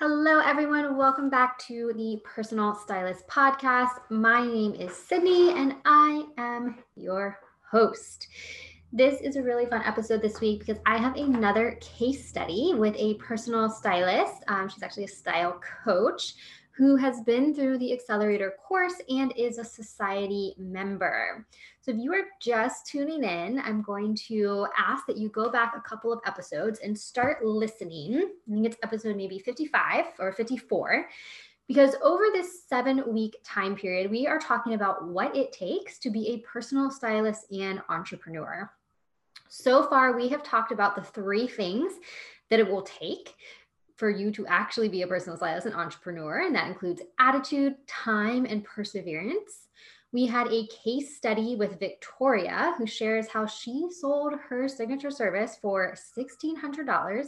Hello, everyone. Welcome back to the Personal Stylist Podcast. My name is Sydney, and I am your host. This is a really fun episode this week because I have another case study with a personal stylist. Um, she's actually a style coach who has been through the accelerator course and is a society member. So, if you are just tuning in, I'm going to ask that you go back a couple of episodes and start listening. I think it's episode maybe 55 or 54. Because over this seven week time period, we are talking about what it takes to be a personal stylist and entrepreneur. So far, we have talked about the three things that it will take for you to actually be a personal stylist and entrepreneur, and that includes attitude, time, and perseverance. We had a case study with Victoria, who shares how she sold her signature service for $1,600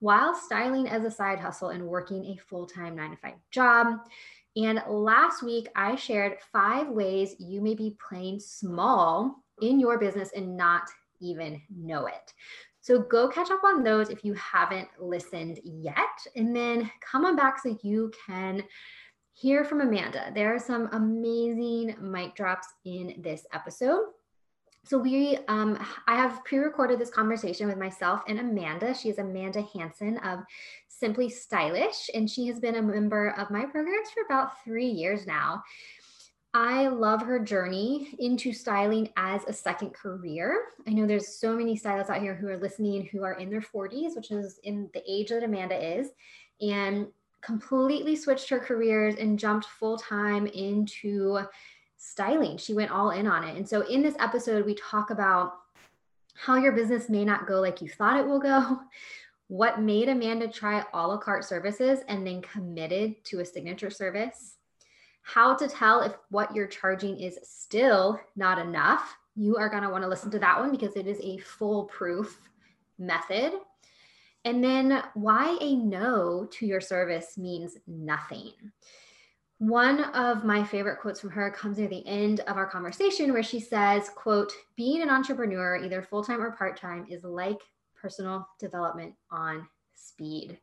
while styling as a side hustle and working a full time nine to five job. And last week, I shared five ways you may be playing small in your business and not even know it. So go catch up on those if you haven't listened yet. And then come on back so you can hear from Amanda. There are some amazing mic drops in this episode. So we, um, I have pre-recorded this conversation with myself and Amanda. She is Amanda Hanson of Simply Stylish, and she has been a member of my programs for about three years now. I love her journey into styling as a second career. I know there's so many stylists out here who are listening who are in their 40s, which is in the age that Amanda is, and completely switched her careers and jumped full time into styling. She went all in on it. And so in this episode, we talk about how your business may not go like you thought it will go, what made Amanda try a la carte services and then committed to a signature service how to tell if what you're charging is still not enough. You are going to want to listen to that one because it is a foolproof method. And then why a no to your service means nothing. One of my favorite quotes from her comes near the end of our conversation where she says, quote, being an entrepreneur, either full-time or part-time, is like personal development on speed.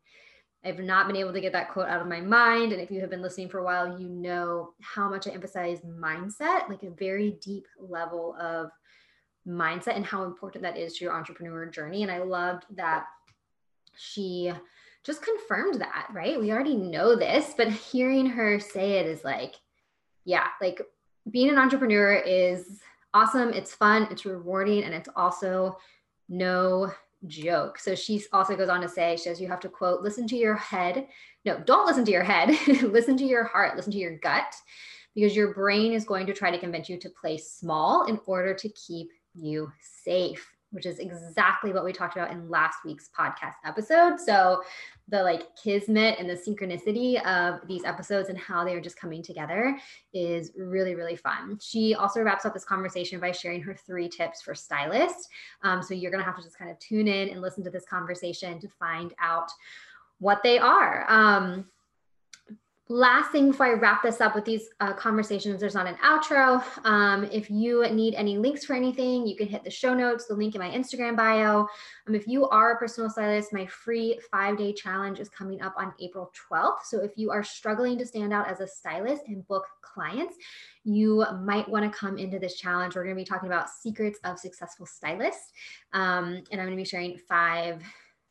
I've not been able to get that quote out of my mind. And if you have been listening for a while, you know how much I emphasize mindset, like a very deep level of mindset, and how important that is to your entrepreneur journey. And I loved that she just confirmed that, right? We already know this, but hearing her say it is like, yeah, like being an entrepreneur is awesome. It's fun, it's rewarding, and it's also no joke. So she also goes on to say, she says, you have to quote, listen to your head. No, don't listen to your head. listen to your heart, listen to your gut, because your brain is going to try to convince you to play small in order to keep you safe which is exactly what we talked about in last week's podcast episode. So, the like kismet and the synchronicity of these episodes and how they are just coming together is really, really fun. She also wraps up this conversation by sharing her three tips for stylists. Um, so, you're going to have to just kind of tune in and listen to this conversation to find out what they are. Um, last thing before I wrap this up with these uh, conversations, there's not an outro. Um, if you need any links for anything, you can hit the show notes, the link in my Instagram bio. Um, if you are a personal stylist, my free five day challenge is coming up on April 12th. So if you are struggling to stand out as a stylist and book clients, you might want to come into this challenge. We're going to be talking about secrets of successful stylists. Um, and I'm going to be sharing five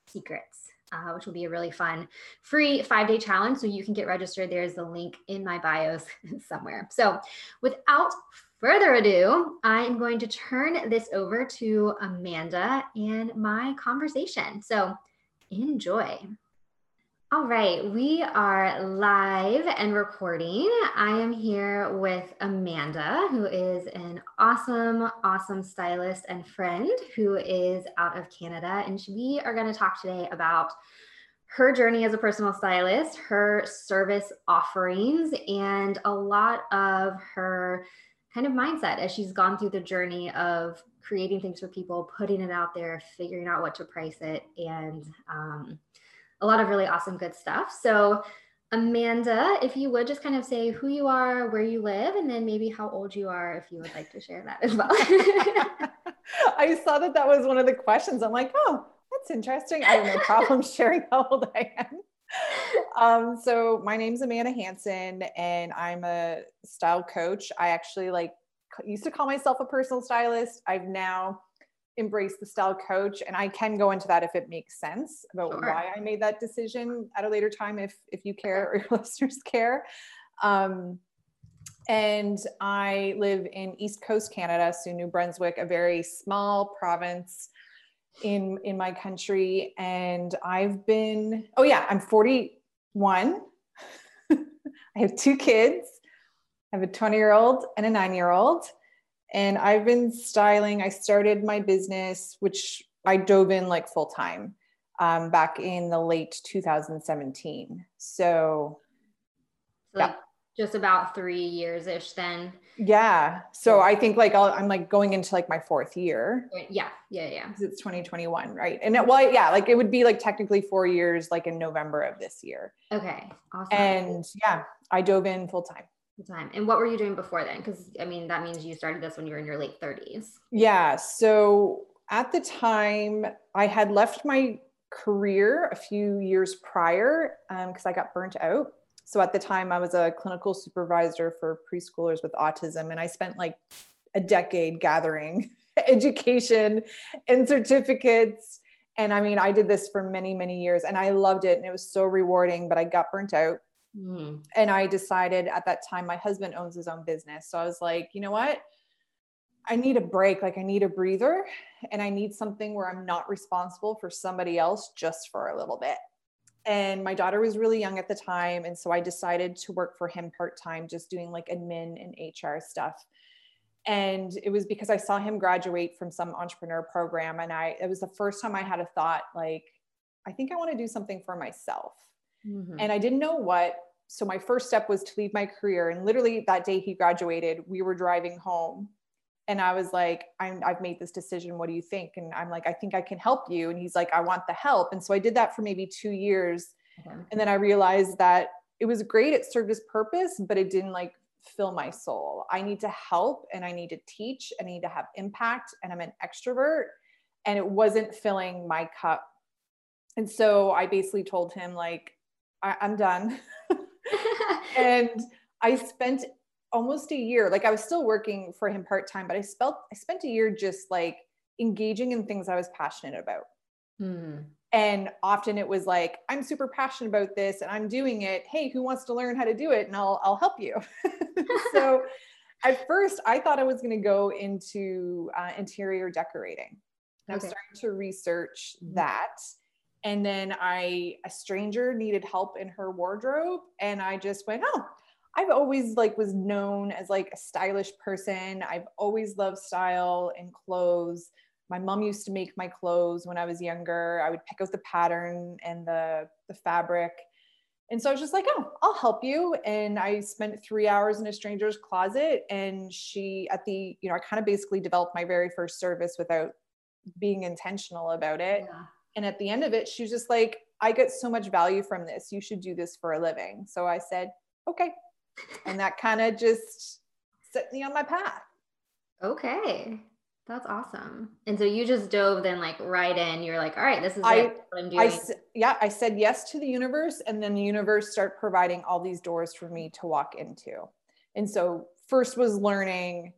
secrets uh, which will be a really fun free five day challenge. So you can get registered. There's the link in my bios somewhere. So without further ado, I am going to turn this over to Amanda and my conversation. So enjoy. All right, we are live and recording. I am here with Amanda, who is an awesome, awesome stylist and friend who is out of Canada. And we are going to talk today about her journey as a personal stylist, her service offerings, and a lot of her kind of mindset as she's gone through the journey of creating things for people, putting it out there, figuring out what to price it, and um, a lot of really awesome, good stuff. So, Amanda, if you would just kind of say who you are, where you live, and then maybe how old you are, if you would like to share that as well. I saw that that was one of the questions. I'm like, oh, that's interesting. I have no problem sharing how old I am. um, so my name's Amanda Hanson and I'm a style coach. I actually like used to call myself a personal stylist. I've now embraced the style coach and I can go into that if it makes sense about sure. why I made that decision at a later time if if you care or your listeners care. Um, and I live in East Coast Canada, so New Brunswick, a very small province in in my country and I've been oh yeah, I'm 41. I have two kids. I have a 20-year-old and a 9-year-old. And I've been styling. I started my business which I dove in like full time um, back in the late 2017. So, so yeah just about three years ish then. Yeah. So I think like i am like going into like my fourth year. Yeah. Yeah. Yeah. It's 2021. Right. And it, well, yeah, like it would be like technically four years, like in November of this year. Okay. Awesome. And yeah, I dove in full time. Time. And what were you doing before then? Cause I mean, that means you started this when you were in your late 30s. Yeah. So at the time I had left my career a few years prior because um, I got burnt out so at the time i was a clinical supervisor for preschoolers with autism and i spent like a decade gathering education and certificates and i mean i did this for many many years and i loved it and it was so rewarding but i got burnt out mm. and i decided at that time my husband owns his own business. So i was like you know what? I need a break, like I need a breather, and I need something where I'm not responsible for somebody else just for a little bit. And my daughter was really young at the time. And so i decided to work for him part-time just doing like admin and hr stuff. And it was because i saw him graduate from some entrepreneur program. And i it was the first time i had a thought like i think i want to do something for myself mm-hmm. and i didn't know what so my first step was to leave my career and literally that day he graduated we were driving home and I was like, i have made this decision. What do you think? And I'm like, I think I can help you. And he's like, I want the help. And so I did that for maybe two years. Okay. And then I realized that it was great. It served its purpose, but it didn't like fill my soul. I need to help and I need to teach and I need to have impact. And I'm an extrovert and it wasn't filling my cup. And so I basically told him, like, I- I'm done. and I spent almost a year like i was still working for him part-time but i spent i spent a year just like engaging in things i was passionate about hmm. and often it was like i'm super passionate about this and i'm doing it hey who wants to learn how to do it and i'll i'll help you so at first i thought i was going to go into uh, interior decorating okay. i was starting to research mm-hmm. that and then i a stranger needed help in her wardrobe and i just went oh I've always like was known as like a stylish person. I've always loved style and clothes. My mom used to make my clothes when I was younger. I would pick out the pattern and the the fabric. And so I was just like, oh, I'll help you. And I spent three hours in a stranger's closet. And she, at the, you know, I kind of basically developed my very first service without being intentional about it. Yeah. And at the end of it, she was just like, I get so much value from this. You should do this for a living. So I said, okay, and that kind of just set me on my path. Okay. That's awesome. And so you just dove then like right in. You're like, all right, this is I, what I'm doing. I, yeah, I said yes to the universe, and then the universe start providing all these doors for me to walk into. And so first was learning,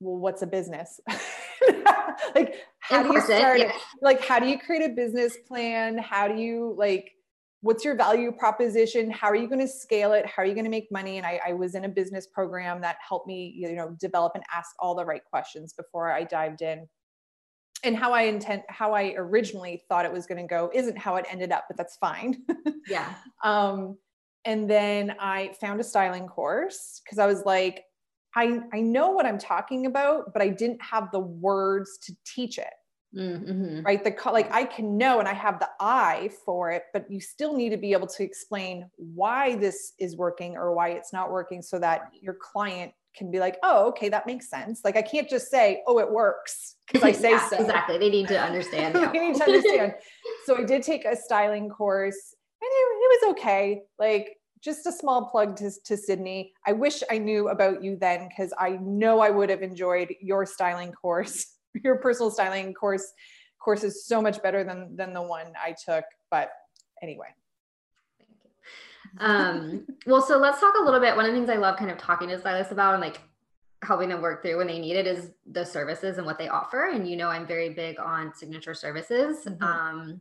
well, what's a business? like how do you start? Yeah. Like how do you create a business plan? How do you like what's your value proposition how are you going to scale it how are you going to make money and I, I, was in a business program that helped me you know develop and ask all the right questions before i dived in and how i intend how i originally thought it was going to go isn't how it ended up but that's fine yeah um and then i found a styling course because i was like I, I know what i'm talking about but i didn't have the words to teach it Mm-hmm. Right. The like I can know and I have the eye for it, but you still need to be able to explain why this is working or why it's not working so that your client can be like, oh, okay, that makes sense. Like I can't just say, oh, it works because I say yeah, so. Exactly. They need to understand. they need to understand. so I did take a styling course and it, it was okay. Like just a small plug to, to Sydney. I wish I knew about you then because I know I would have enjoyed your styling course your personal styling course course is so much better than than the one I took. But anyway. Thank you. Um, well, so let's talk a little bit. One of the things I love kind of talking to stylists about and like helping them work through when they need it is the services and what they offer. And you know, I'm very big on signature services mm-hmm. um,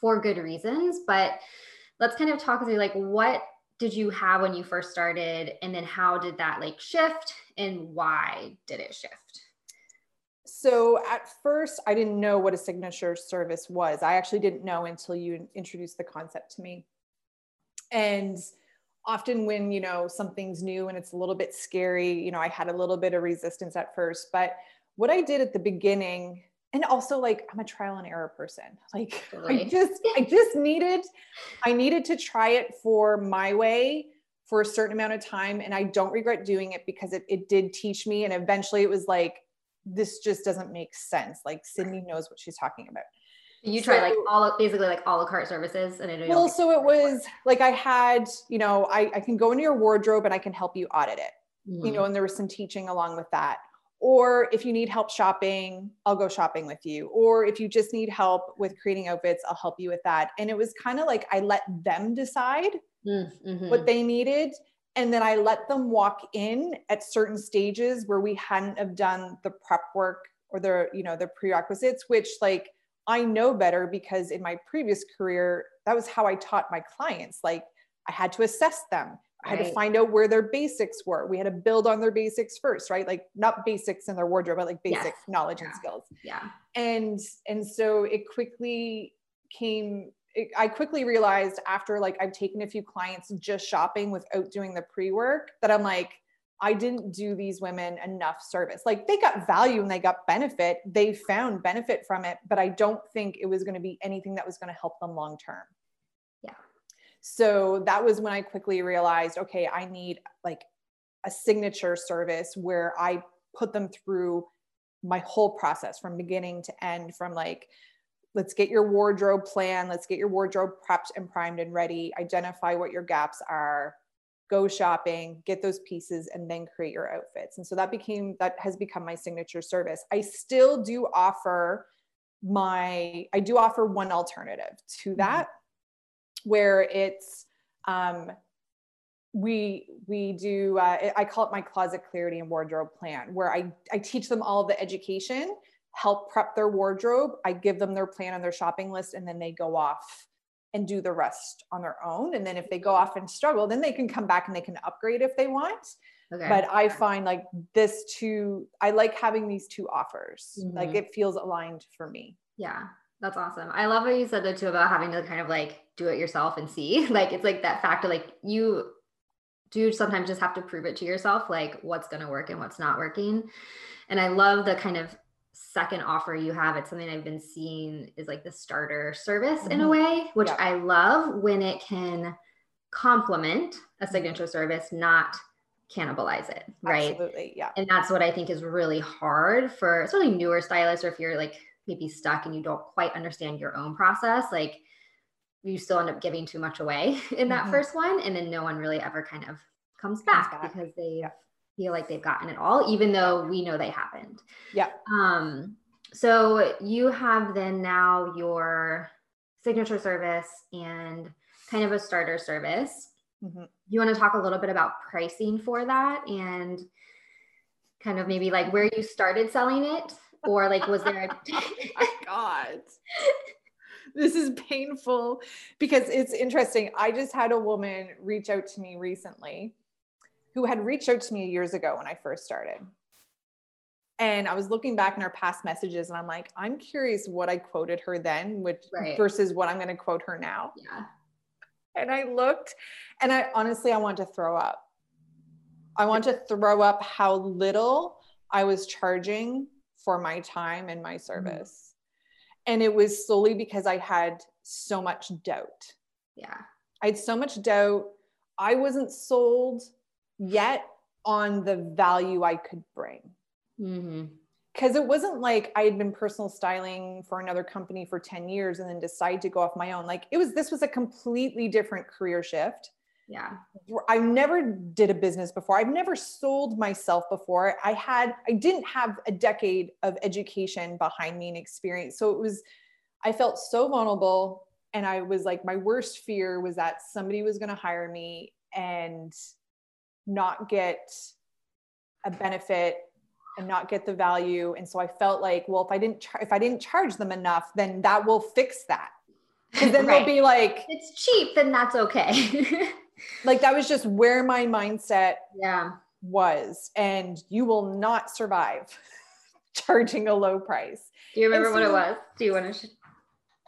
for good reasons. But let's kind of talk through like what did you have when you first started, and then how did that like shift, and why did it shift? So at first, I didn't know what a signature service was. I actually didn't know until you introduced the concept to me. And often when you know something's new and it's a little bit scary you know i had a little bit of resistance at first but what i did at the beginning and also like i'm a trial and error person. Like i just i just needed i needed to try it for my way for a certain amount of time and i don't regret doing it because it, it did teach me and eventually it was like this just doesn't make sense. Like sydney knows what she's talking about. You try so, like all basically like a la carte services and I well so it was like i had you know I, I can go into your wardrobe and i can help you audit it. Mm-hmm. you know and there was some teaching along with that or if you need help shopping i'll go shopping with you or if you just need help with creating outfits i'll help you with that and it was kind of like i let them decide mm-hmm. what they needed and then i let them walk in at certain stages where we hadn't have done the prep work or the you know the prerequisites which like I know better because in my previous career, that was how I taught my clients. Like I had to assess them. I had right. to find out where their basics were. We had to build on their basics first, right? Like not basics in their wardrobe, but like basic yes. knowledge yeah. and skills. Yeah. And and so it quickly came it, I quickly realized after like I've taken a few clients just shopping without doing the pre-work that I'm like I didn't do these women enough service. Like they got value and they got benefit. They found benefit from it, but I don't think it was going to be anything that was going to help them long term. So that was when I quickly realized okay, I need like a signature service where I put them through my whole process from beginning to end, from like, let's get your wardrobe plan, let's get your wardrobe prepped and primed and ready, identify what your gaps are, go shopping, get those pieces, and then create your outfits. And so that became that has become my signature service. I still do offer my I do offer one alternative to mm-hmm. that. Where it's um, we we do uh, I call it my closet clarity and wardrobe plan, where I I teach them all the education, help prep their wardrobe, I give them their plan and their shopping list, and then they go off and do the rest on their own. And then if they go off and struggle, then they can come back and they can upgrade if they want. Okay. But I find like this two, I like having these two offers. Mm-hmm. Like it feels aligned for me. Yeah. That's awesome. I love what you said that too about having to kind of like do it yourself and see. Like it's like that factor, like you do sometimes just have to prove it to yourself, like what's going to work and what's not working. And I love the kind of second offer you have it's something i've been seeing is like the starter service mm-hmm. in a mm-hmm. way which yeah. i love when it can complement a mm-hmm. signature service not cannibalize it right absolutely yeah and that's what i think is really hard for especially newer stylists or if you're like maybe stuck and you don't quite understand your own process like you still end up giving too much away in that mm-hmm. first one and then no one really ever kind of comes back, comes back. because they yeah feel like they've gotten it all, even though we know they haven't. Yeah. Um, so you have then now your signature service and kind of a starter service. Mm-hmm. You want to talk a little bit about pricing for that and kind of maybe like where you started selling it or like was there a oh my god this is painful because it's interesting i just had a woman reach out to me recently who had reached out to me years ago when I first started. And I was looking back in our past messages and I'm like, I'm curious what I quoted her then, which right. versus what I'm going to quote her now. Yeah. And I looked and I honestly, I want to throw up. I want to throw up how little I was charging for my time and my mm-hmm. service. And it was solely because I had so much doubt. Yeah. I had so much doubt. I wasn't sold yet on the value I could bring. Mm-hmm because it wasn't like I had been personal styling for another company for 10 years and then decide to go off my own. Like it was, this was a completely different career shift. Yeah. I never did a business before. I've never sold myself before. I had, I didn't have a decade of education behind me and experience. So it was, I felt so vulnerable. and I was like, my worst fear was that somebody was going to hire me and not get a benefit and not get the value. And so I felt like, well, if I didn't, char- if I didn't charge them enough, then that will fix that. Because then right. they'll be like, it's cheap, then that's okay. like that was just where my mindset yeah was, and you will not survive charging a low price. Do you remember so, what it was? Do you want to?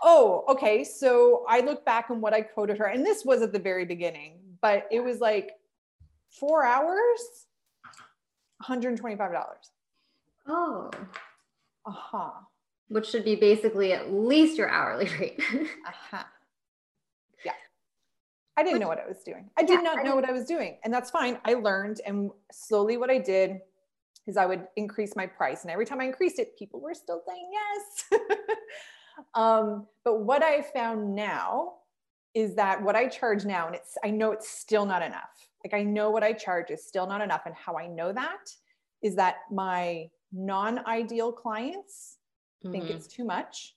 Oh, okay. So I look back on what I quoted her, and this was at the very beginning, but it was like four hours, $125. Oh. Uh huh. Which should be basically at least your hourly rate. uh huh. Yeah. I didn't know what I was doing. I did yeah, not know what I was doing. And that's fine. I learned, and slowly what I did is I would increase my price. And every time I increased it, people were still saying yes. um, but what I found now is that what I charge now, and it's, I know it's still not enough. Like I know what I charge is still not enough. And how I know that is that my non ideal clients mm-hmm. think it's too much.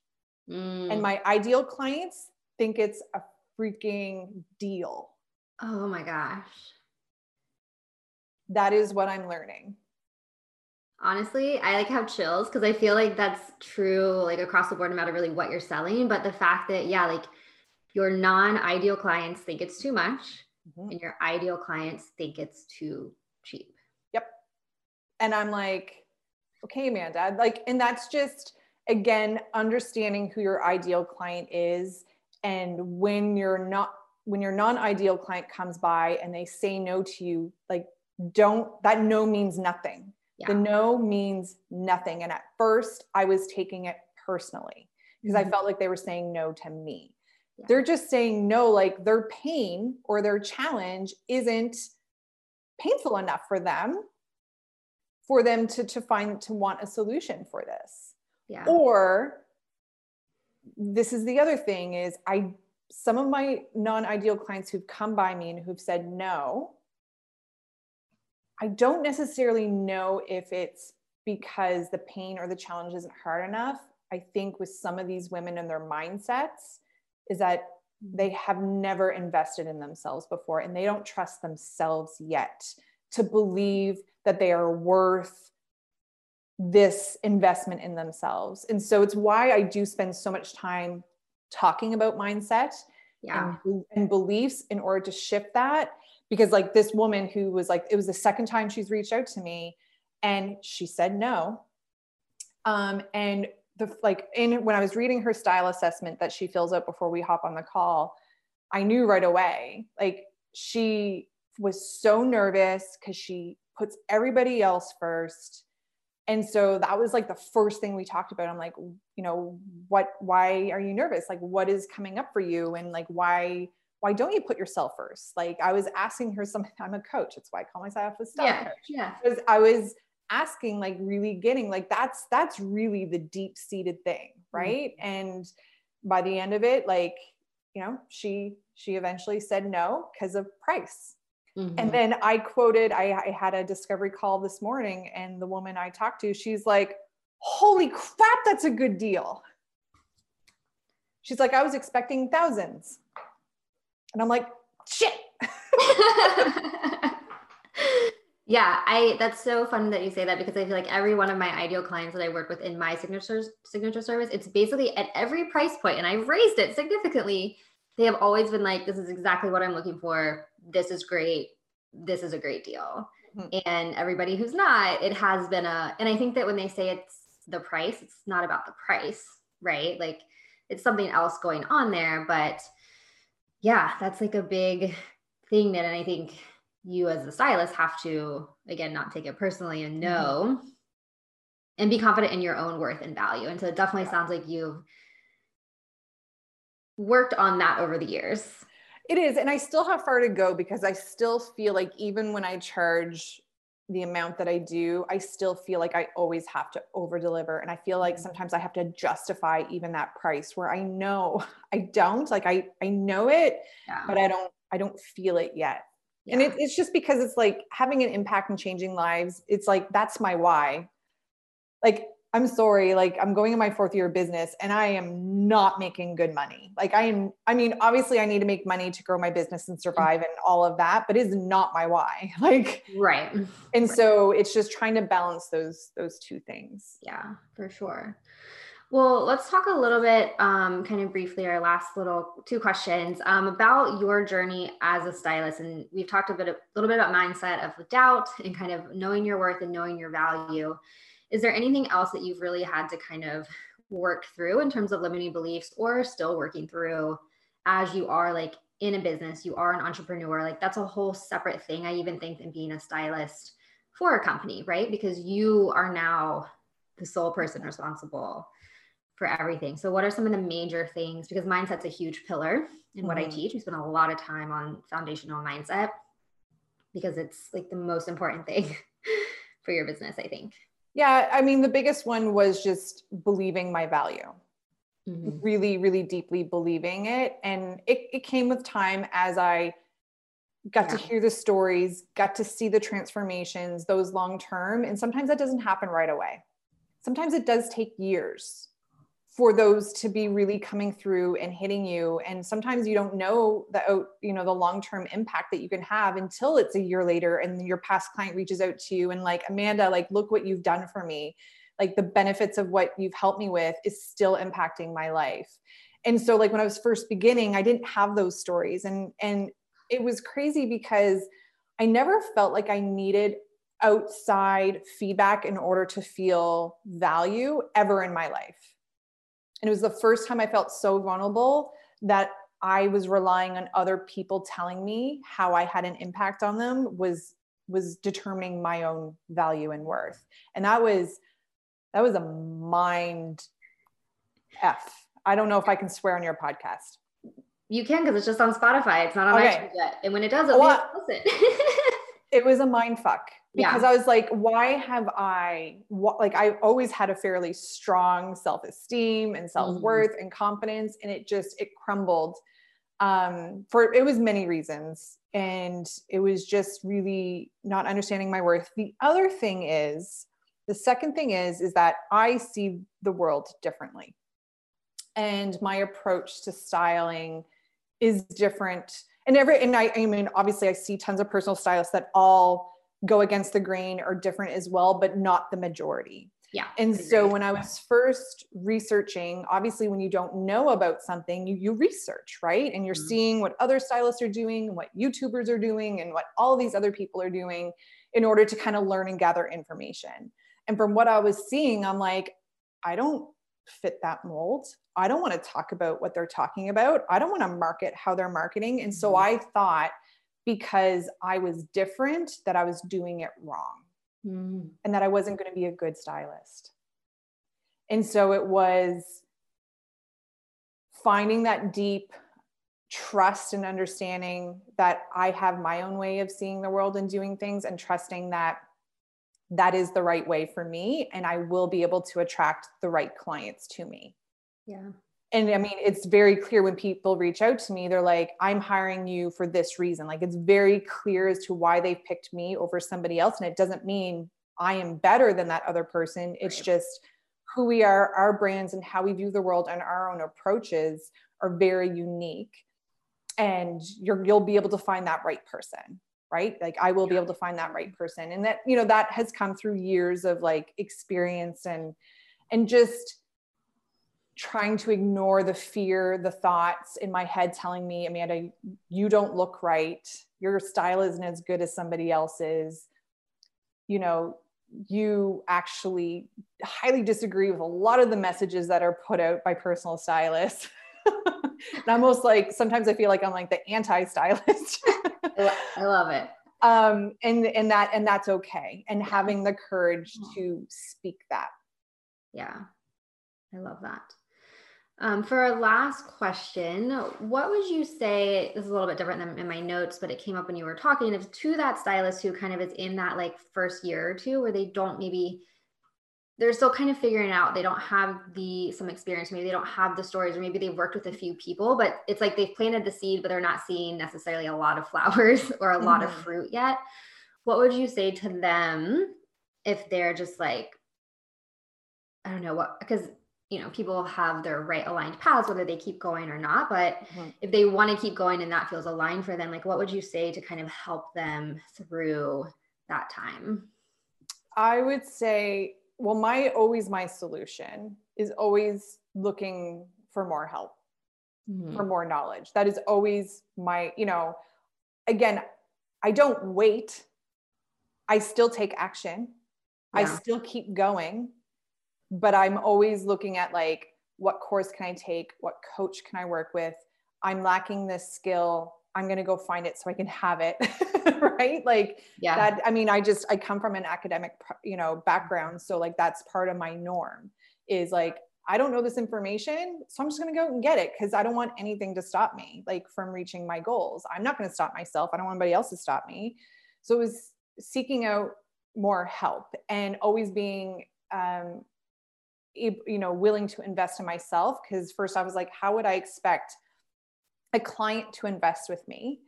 Mm. And my ideal clients think it's a freaking deal. Oh my gosh. That is what I'm learning honestly i like have chills because i feel like that's true like across the board no matter really what you're selling but the fact that yeah like your non-ideal clients think it's too much mm-hmm. and your ideal clients think it's too cheap yep and i'm like okay amanda like and that's just again understanding who your ideal client is and when you're not when your non-ideal client comes by and they say no to you like don't that no means nothing yeah. The no means nothing. And at first, I was taking it personally because mm-hmm. I felt like they were saying no to me. Yeah. They're just saying no, like their pain or their challenge isn't painful enough for them for them to, to find to want a solution for this. Yeah. Or this is the other thing is I some of my non-ideal clients who've come by me and who've said no I don't necessarily know if it's because the pain or the challenge isn't hard enough. I think with some of these women and their mindsets is that they have never invested in themselves before and they don't trust themselves yet to believe that they are worth this investment in themselves. And so it's why I do spend so much time talking about mindset yeah. and, and beliefs in order to shift that because like this woman who was like it was the second time she's reached out to me and she said no um and the like in when i was reading her style assessment that she fills out before we hop on the call i knew right away like she was so nervous because she puts everybody else first and so that was like the first thing we talked about i'm like you know what why are you nervous like what is coming up for you and like why why don't you put yourself first? Like I was asking her something, I'm a coach. That's why I call myself a style yeah, coach. Yeah. Because I was asking, like really getting like that's that's really the deep seated thing. Mm-hmm. Right. Mm-hmm. And by the end of it, like, you know, she she eventually said no because of price. Mm-hmm. And then I quoted, I, I had a discovery call this morning, and the woman I talked to, she's like, Holy crap, that's a good deal. She's like, I was expecting thousands. And I'm like, shit. yeah, I that's so fun that you say that because I feel like every one of my ideal clients that I work with in my signature signature service, it's basically at every price point, and I've raised it significantly. They have always been like, this is exactly what I'm looking for. This is great. This is a great deal. Mm-hmm. And everybody who's not, it has been a, and I think that when they say it's the price, it's not about the price, right? Like it's something else going on there, but yeah, that's like a big thing that, and I think you as a stylist have to again not take it personally and mm-hmm. know mm-hmm. and be confident in your own worth and value. And so it definitely yeah. sounds like you've worked on that over the years. It is. And I still have far to go because I still feel like even when I charge the amount that I do, I still feel like I always have to over deliver. And I feel like mm-hmm. sometimes I have to justify even that price where I know I don't like, I, I know it, yeah. but I don't, I don't feel it yet. Yeah. And it, it's just because it's like having an impact and changing lives. It's like, that's my why. Like I'm sorry, like I'm going in my fourth year of business and I am not making good money. Like I am, I mean, obviously I need to make money to grow my business and survive and all of that, but it is not my why. Like right. And right. so it's just trying to balance those those two things. Yeah, for sure. Well, let's talk a little bit, um, kind of briefly, our last little two questions um, about your journey as a stylist. And we've talked a bit, a little bit about mindset of doubt and kind of knowing your worth and knowing your value. Is there anything else that you've really had to kind of work through in terms of limiting beliefs or still working through as you are like in a business, you are an entrepreneur? Like that's a whole separate thing. I even think than being a stylist for a company, right? Because you are now the sole person responsible for everything. So, what are some of the major things? Because mindset's a huge pillar in what mm-hmm. I teach. We spend a lot of time on foundational mindset because it's like the most important thing for your business, I think. Yeah, I mean, the biggest one was just believing my value. Mm-hmm. Really, really deeply believing it. And it, it came with time as I got yeah. to hear the stories, got to see the transformations, those long term. And sometimes that doesn't happen right away. Sometimes it does take years for those to be really coming through and hitting you. And sometimes you don't know the you know the long-term impact that you can have until it's a year later and your past client reaches out to you and like amanda like look what you've done for me. Like the benefits of what you've helped me with is still impacting my life. And so like when i was first beginning i didn't have those stories. And and it was crazy because i never felt like i needed outside feedback in order to feel value ever in my life and it was the first time I felt so vulnerable that I was relying on other people telling me how I had an impact on them was was determining my own value and worth. And that was that was a mind F. I don't know if I can swear on your podcast. You can because it's just on Spotify. It's not on okay. iTunes yet. And when it does, it'll well, listen. it was a mind fuck because yeah. I was like, why have I, like, I always had a fairly strong self esteem and self worth mm-hmm. and confidence, and it just, it crumbled um, for, it was many reasons. And it was just really not understanding my worth. The other thing is, the second thing is, is that I see the world differently. And my approach to styling is different. And every, and I, I mean, obviously, I see tons of personal stylists that all, go against the grain are different as well, but not the majority. Yeah. And so when I was first researching, obviously when you don't know about something, you, you research, right? And you're mm-hmm. seeing what other stylists are doing, what YouTubers are doing, and what all these other people are doing in order to kind of learn and gather information. And from what I was seeing, I'm like, I don't fit that mold. I don't want to talk about what they're talking about. I don't want to market how they're marketing. And so mm-hmm. I thought because I was different that I was doing it wrong mm. and that I wasn't going to be a good stylist. And so it was finding that deep trust and understanding that I have my own way of seeing the world and doing things and trusting that that is the right way for me and I will be able to attract the right clients to me. Yeah and I mean, it's very clear when people reach out to me, they're like, I'm hiring you for this reason. Like, it's very clear as to why they've picked me over somebody else. And it doesn't mean I am better than that other person. It's right. just who we are, our brands, and how we view the world and our own approaches are very unique. And you're, you'll be able to find that right person right like i will be able to find that right person and that you know that has come through years of like experience and and just trying to ignore the fear, the thoughts in my head telling me, Amanda, you don't look right. Your style isn't as good as somebody else's. You know, you actually highly disagree with a lot of the messages that are put out by personal stylists. and I'm almost like sometimes I feel like I'm like the anti-stylist. I love it. Um, and and that and that's okay. And having the courage to speak that. Yeah. I love that. Um, for our last question, what would you say? This is a little bit different than in my notes, but it came up when you were talking. If to that stylist who kind of is in that like first year or two where they don't maybe they're still kind of figuring out they don't have the some experience maybe they don't have the stories or maybe they've worked with a few people but it's like they've planted the seed but they're not seeing necessarily a lot of flowers or a mm-hmm. lot of mm-hmm. fruit yet what would you say to them if they're just like I don't know what, because you know, people have their right aligned paths, whether they keep going or not. But mm-hmm. if they want to keep going and that feels aligned for them, like what would you say to kind of help them through that time? I would say, well, my always my solution is always looking for more help, mm-hmm. for more knowledge. That is always my, you know, again, I don't wait. I still take action. Yeah. I still keep going but I'm always looking at like, what course can I take? What coach can I work with? I'm lacking this skill. I'm going to go find it so I can have it. right. Like yeah. that. I mean, I just, I come from an academic, you know, background. So like, that's part of my norm is like, I don't know this information. So I'm just going to go and get it. Cause I don't want anything to stop me like from reaching my goals. I'm not going to stop myself. I don't want anybody else to stop me. So it was seeking out more help and always being um, you know willing to invest in myself because first i was like how would i expect a client to invest with me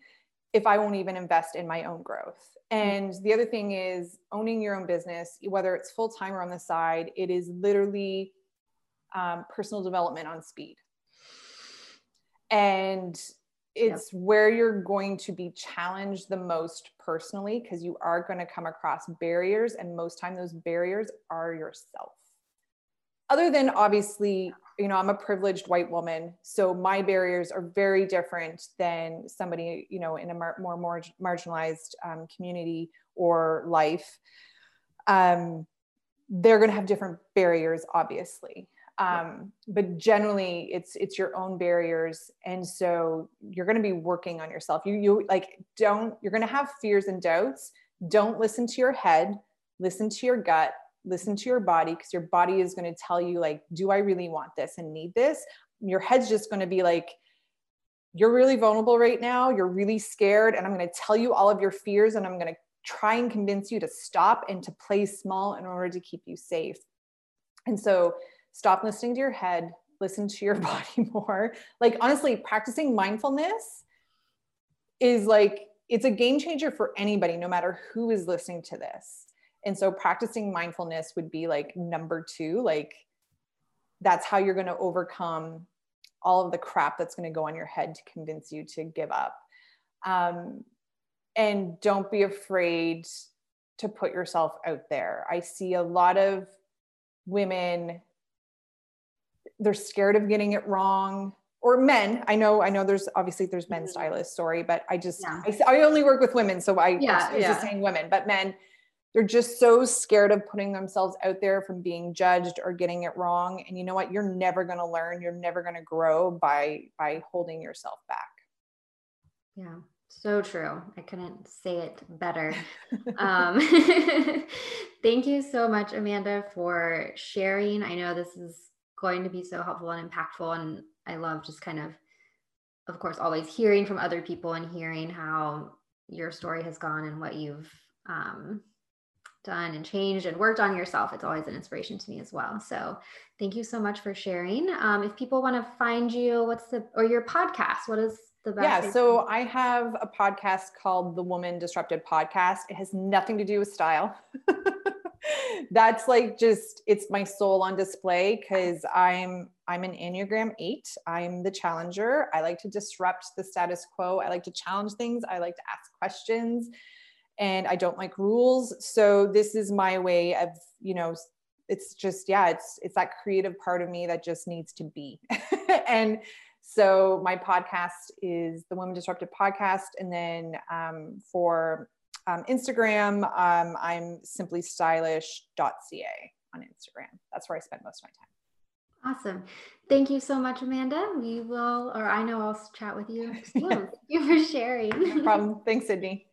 if i won't even invest in my own growth? And the other thing is owning your own business whether it's full-time or on the side it is literally um, personal development on speed. And it's yep. where you're going to be challenged the most personally because you are going to come across barriers and most time those barriers are yourself other than obviously you know i'm a privileged white woman so my barriers are very different than somebody you know in a mar- more, more marginalized um, community or life. Um, they're going to have different barriers obviously. Um, but generally it's it's your own barriers and so you're going to be working on yourself. You you like don't you're going to have fears and doubts. Don't listen to your head. Listen to your gut listen to your body because your body is going to tell you like do i really want this and need this? Your head's just going to be like you're really vulnerable right now. You're really scared and i'm going to tell you all of your fears and i'm going to try and convince you to stop and to play small in order to keep you safe. And so stop listening to your head. Listen to your body more. Like honestly practicing mindfulness is like it's a game changer for anybody no matter who is listening to this and so practicing mindfulness would be like number two, like that's how you're going to overcome all of the crap that's going to go on your head to convince you to give up. Um, and don't be afraid to put yourself out there. I see a lot of women, they're scared of getting it wrong or men i know i know there's obviously there's men mm-hmm. stylists sorry but i just yeah. I, I, only work with women so i yeah, was yeah. just saying women but men they're just so scared of putting themselves out there from being judged or getting it wrong. And you know what? You're never going to learn. You're never going to grow by by holding yourself back. Yeah so true. I couldn't say it better. Um, thank you so much amanda for sharing. I know this is going to be so helpful and impactful and i love just kind of of course always hearing from other people and hearing how your story has gone and what you've um, done and changed and worked on yourself, it's always an inspiration to me as well. So thank you so much for sharing. Um, if people want to find you, what's the, or your podcast, what is the best? Yeah. So I have a podcast called the Woman Disrupted Podcast. It has nothing to do with style. That's like just, it's my soul on display because I'm, I'm an Enneagram eight. I'm the challenger. I like to disrupt the status quo. I like to challenge things. I like to ask questions and I don't like rules. So this is my way of, you know, it's just yeah, it's it's that creative part of me that just needs to be. and so my podcast is the Women Disruptive podcast, and then um, for um, Instagram, um, I'm simply stylish.ca on Instagram. That's where I spend most of my time. Awesome. Thank you so much, Amanda. We will, or I know I'll chat with you soon. Thank you for sharing. no problem. Thanks, Sydney.